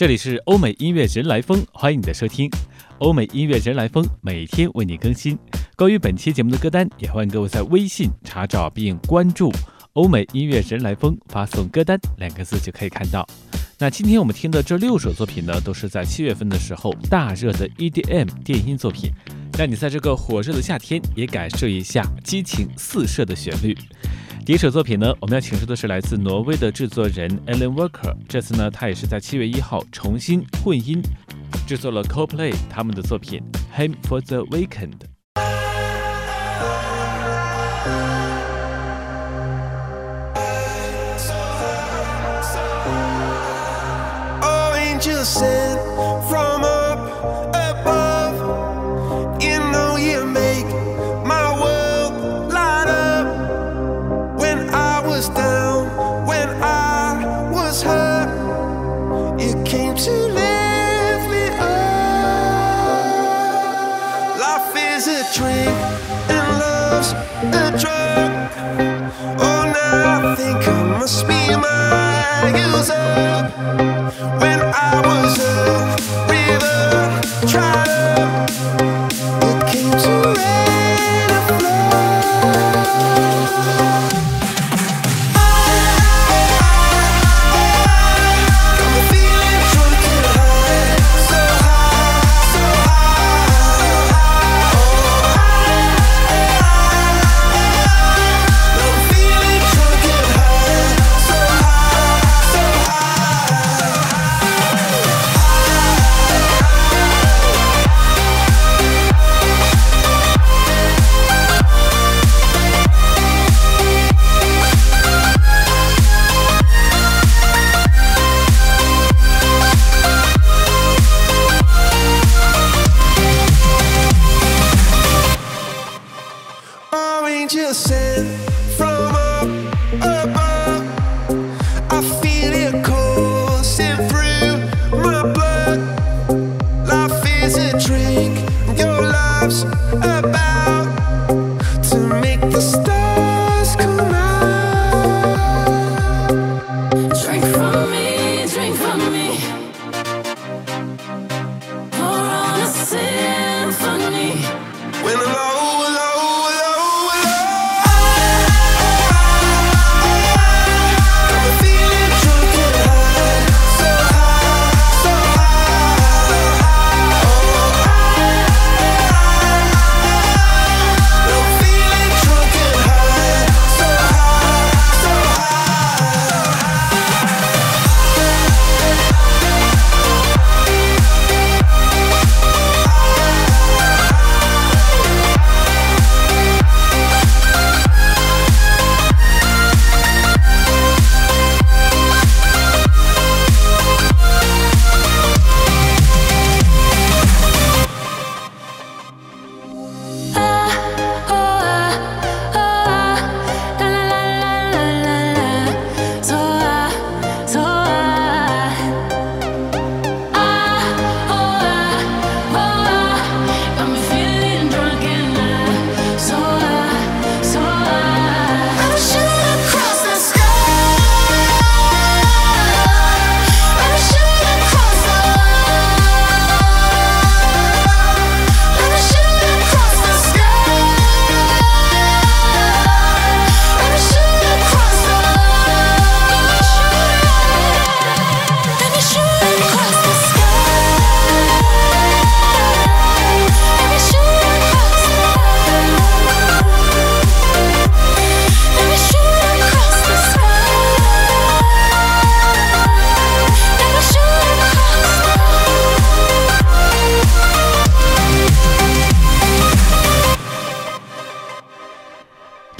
这里是欧美音乐人来风，欢迎你的收听。欧美音乐人来风每天为你更新。关于本期节目的歌单，也欢迎各位在微信查找并关注“欧美音乐人来风”，发送“歌单”两个字就可以看到。那今天我们听的这六首作品呢，都是在七月份的时候大热的 EDM 电音作品，让你在这个火热的夏天也感受一下激情四射的旋律。第一首作品呢，我们要请出的是来自挪威的制作人 Alan Walker。这次呢，他也是在七月一号重新混音，制作了 Coldplay 他们的作品《Hymn for the Weekend》。just said.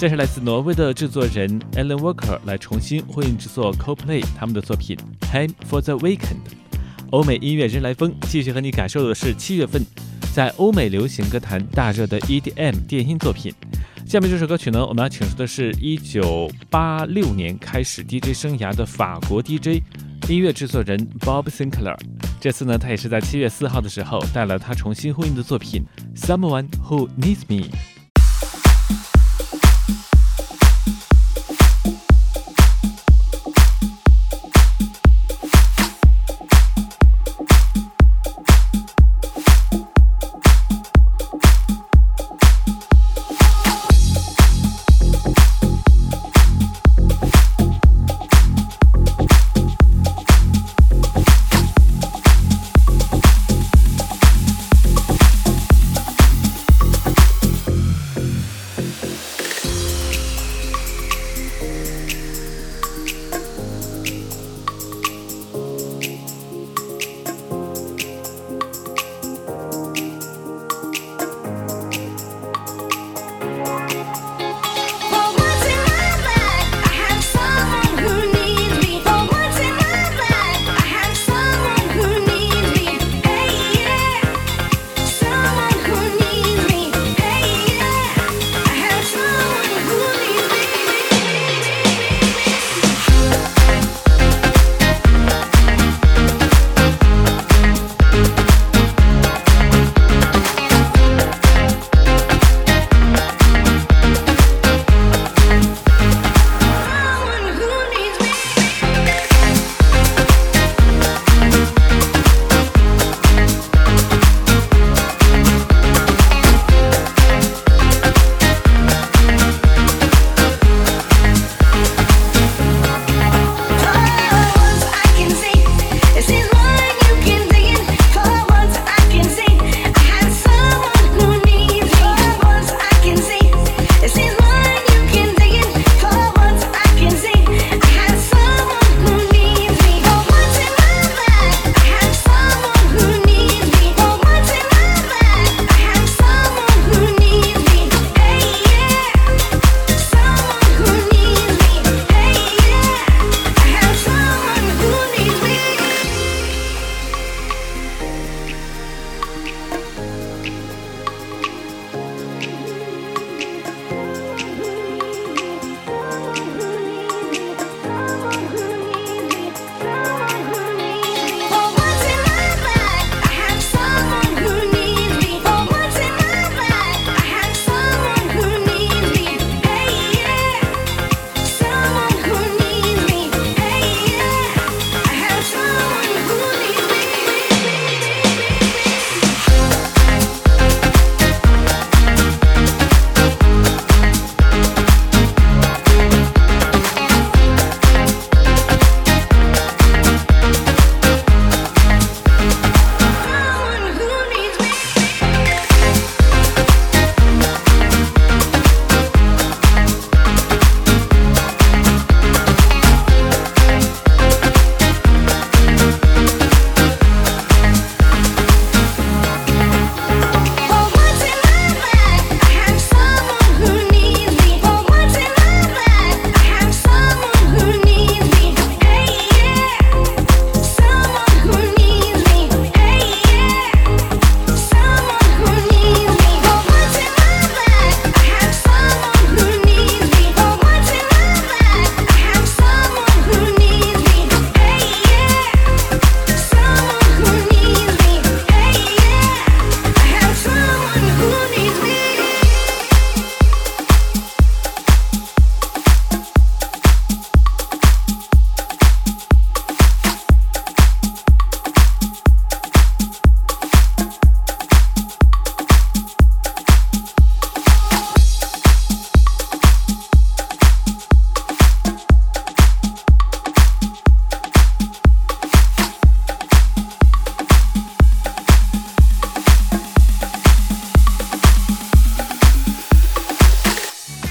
这是来自挪威的制作人 Alan Walker 来重新混音制作 CoPlay 他们的作品《Time for the Weekend》。欧美音乐人来风继续和你感受的是七月份在欧美流行歌坛大热的 EDM 电音作品。下面这首歌曲呢，我们要请出的是一九八六年开始 DJ 生涯的法国 DJ 音乐制作人 Bob Sinclair。这次呢，他也是在七月四号的时候带来他重新混音的作品《Someone Who Needs Me》。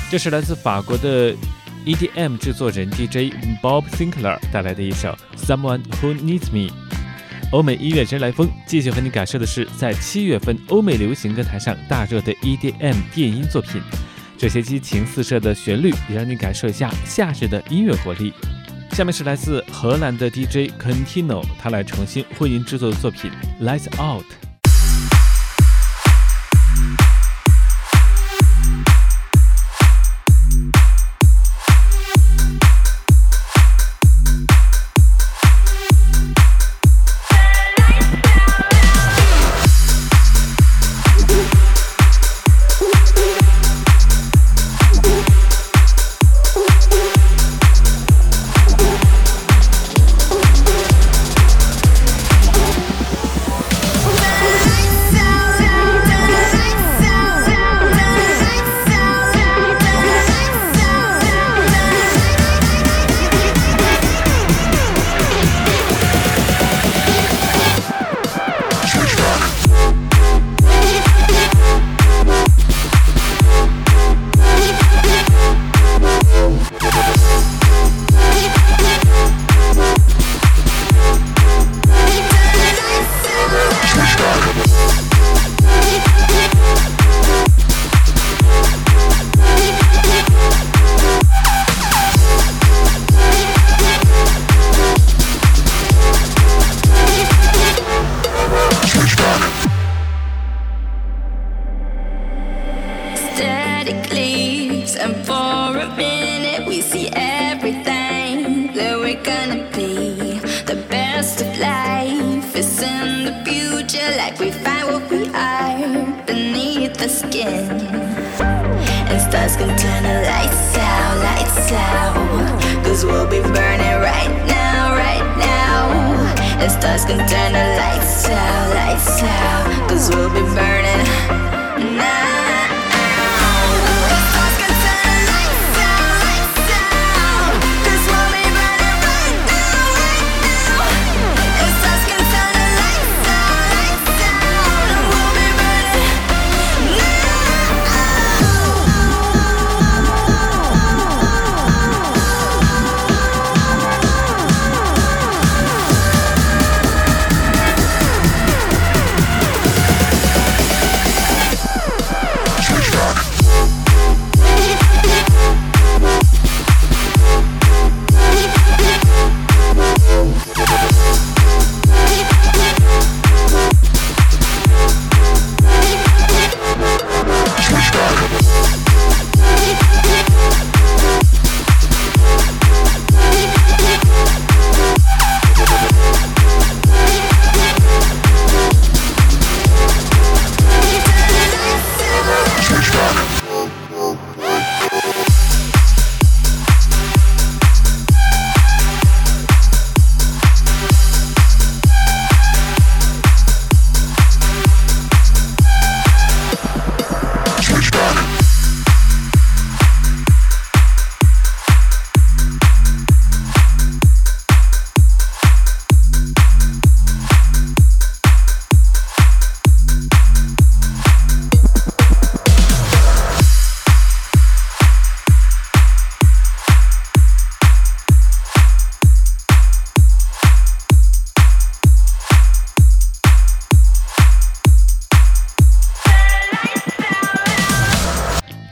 这是来自法国的 EDM 制作人 DJ Bob Sinclair 带来的一首 Someone Who Needs Me。欧美音乐人来风继续和你感受的是在七月份欧美流行歌坛上大热的 EDM 电音作品。这些激情四射的旋律也让你感受一下夏日的音乐活力。下面是来自荷兰的 DJ Contino，他来重新混音制作的作品 Lights Out。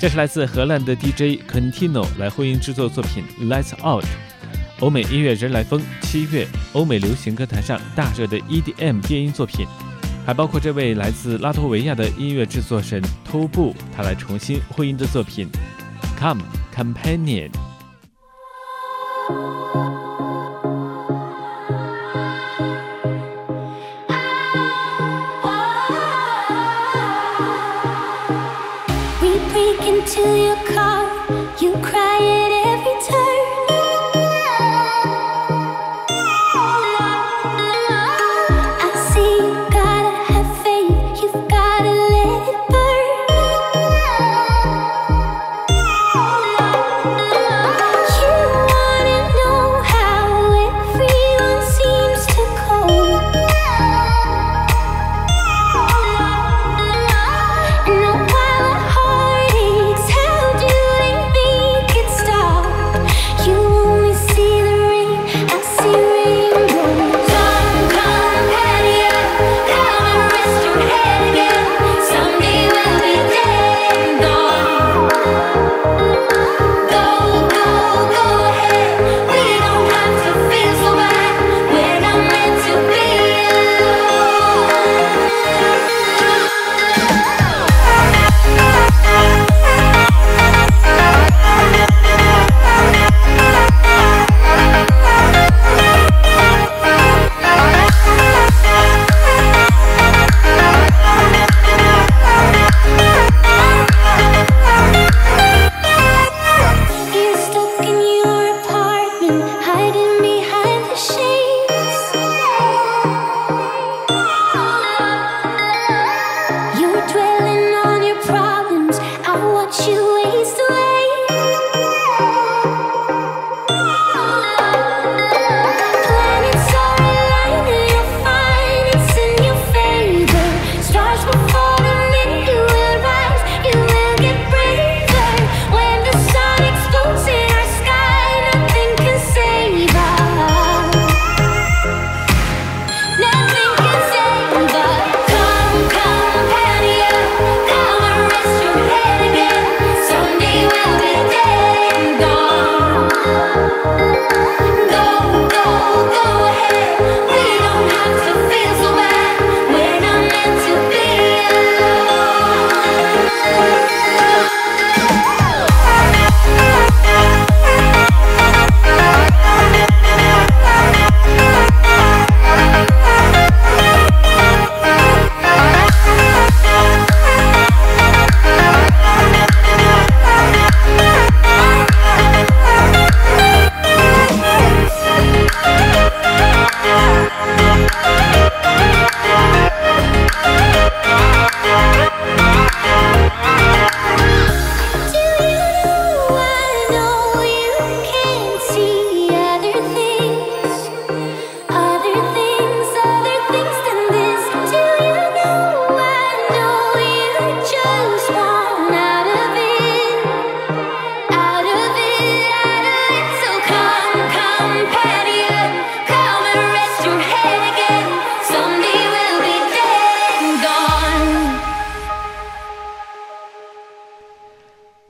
这是来自荷兰的 DJ Contino 来混音制作作品《Lights Out》。欧美音乐人来疯，七月欧美流行歌坛上大热的 EDM 电音作品，还包括这位来自拉脱维亚的音乐制作神 Tobu，他来重新混音的作品《Come Companion》。into your car, you cry.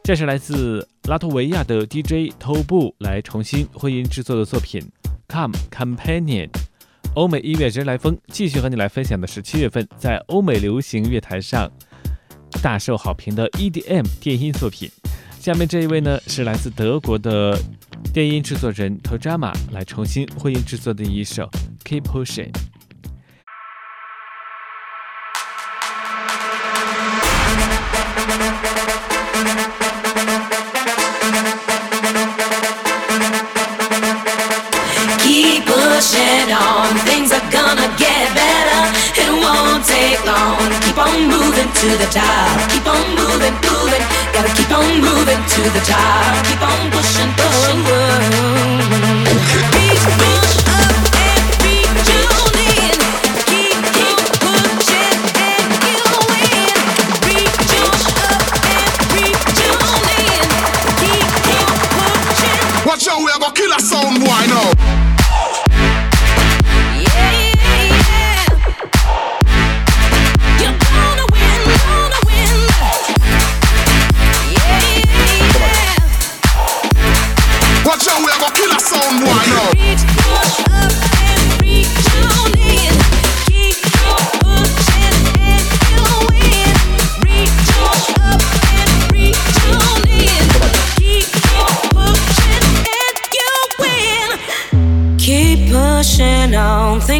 这是来自拉脱维亚的 DJ 头部来重新混音制作的作品《Come Companion》。欧美音乐人来风继续和你来分享的是七月份在欧美流行乐坛上大受好评的 EDM 电音作品。下面这一位呢是来自德国的电音制作人 Tojama 来重新混音制作的一首《Keep Pushing》。To the top. Keep on moving, moving. Gotta keep on moving to the top. Keep on pushing, pushing. Reach, up and on in. Keep, keep on. Keep, keep. Watch out, we a sound boy.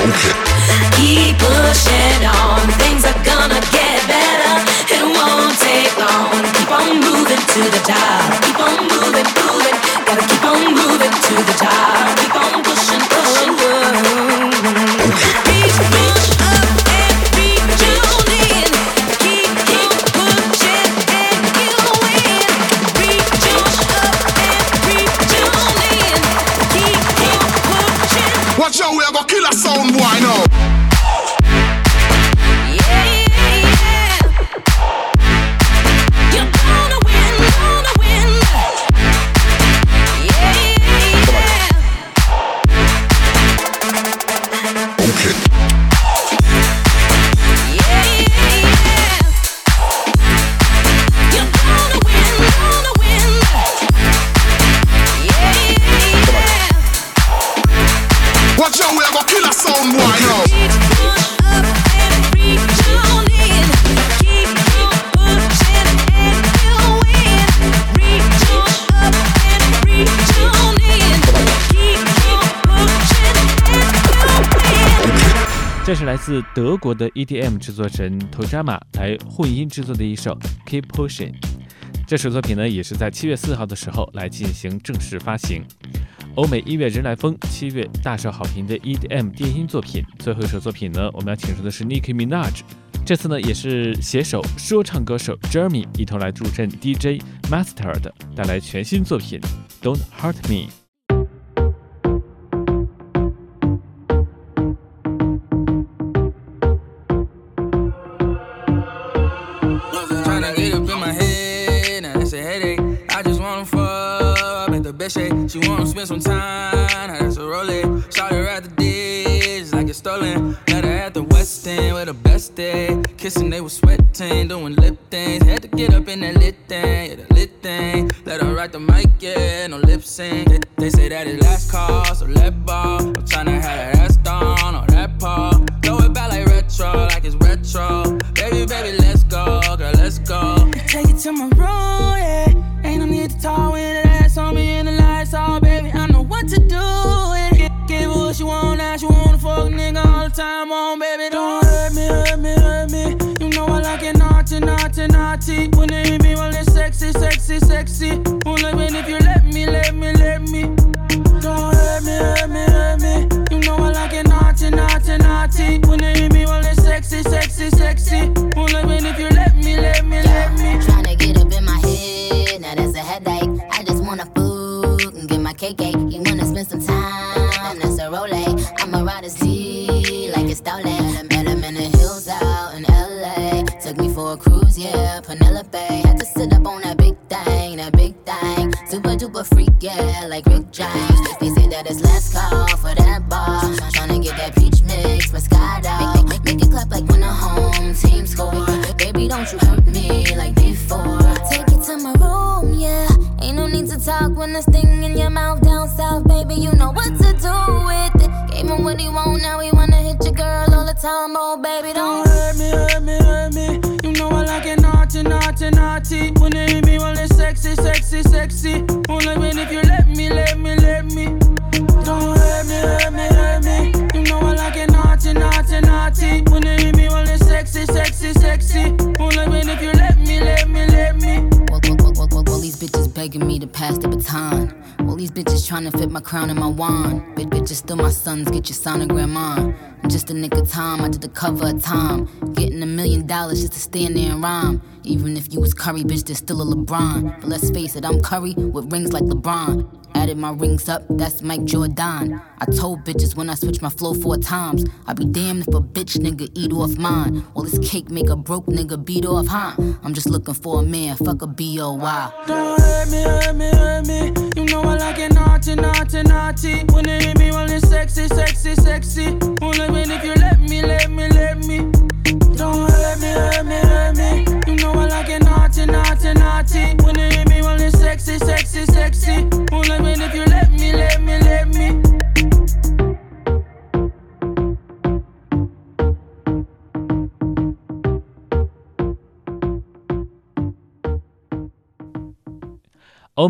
Keep pushing on, things are gonna get better. It won't take long. Keep on moving to the top. 自德国的 EDM 制作人 Tojama 来混音制作的一首 Keep Pushing。这首作品呢，也是在七月四号的时候来进行正式发行。欧美音乐人来疯，七月大受好评的 EDM 电音作品。最后一首作品呢，我们要请出的是 Nicki Minaj。这次呢，也是携手说唱歌手 Jeremy 一同来助阵 DJ Master 的带来全新作品 Don't Hurt Me。She wanna spend some time, now that's a rolling. Shot her at the dish like it's stolen. Met her at the West End with the best day. Kissing, they was sweating, doing lip things. Had to get up in that lit thing, yeah, the lit thing. Let her write the mic, yeah, no lip sync. They, they say that it last call, so let ball. I'm tryna have that ass down on that paw. Throw it back like retro, like it's retro. Baby, baby, let's go, girl, let's go. Take it to my room, naughty, naughty, they hit me, well, it's sexy, sexy, sexy. Well, even if you let me, let me, let me. Don't hurt me, hurt me, hurt me. You know I like it naughty, naughty, naughty. When they hit me, well, it's sexy, sexy, sexy. Well, even if you let me, let me, let me. gay gay. You wanna spend some time? That's a role. I'ma ride a Z like it's stolen. I met him in the hills out in LA. Took me for a cruise, yeah. Penelope had to sit up on that big thing, that big thing. Super duper freak, yeah, like Rick James. They say that it's last call for that bar. Tryna get that peach mix, Moscato. Make, make, make it clap like when the home team score. Baby, don't you hurt me like before. Take it to my room, yeah. Ain't no need to talk when there's thing in your mouth down south, baby. You know what to do with it. Gave him what he want, now he wanna hit your girl all the time. Oh, baby, Don't naughty, they hit me, well, it's sexy, sexy, sexy. Only when if you let me, let me, let me. Don't hurt me, hurt me, hurt me. You know I like it naughty, naughty, naughty. They hit me, well, it's sexy, sexy, sexy. Only when if you let me, let me, let me. Well, these bitches begging me to pass the baton. Well, these bitches trying to fit my crown in my wand. Bitch, bitches still my sons, get your sonogram on. In just a nick of time, I did the cover of time. Getting a million dollars just to stand there and rhyme. Even if you was Curry, bitch, there's still a LeBron. But let's face it, I'm Curry with rings like LeBron. Added my rings up, that's Mike Jordan. I told bitches when I switch my flow four times, I'd be damned if a bitch nigga eat off mine. Well, this cake make a broke nigga beat off, huh? I'm just looking for a man, fuck a B.O.Y. Don't hurt me, hurt me, hurt me. You know I like it naughty, naughty, naughty. When they hit me, well, it's sexy, sexy, sexy. Only when if you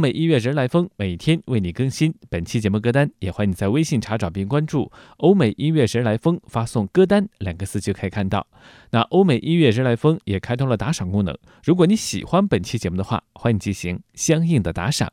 美音乐人来疯每天为你更新本期节目歌单，也欢迎你在微信查找并关注“欧美音乐人来疯”，发送“歌单”两个字就可以看到。那欧美音乐人来疯也开通了打赏功能，如果你喜欢本期节目的话，欢迎进行相应的打赏。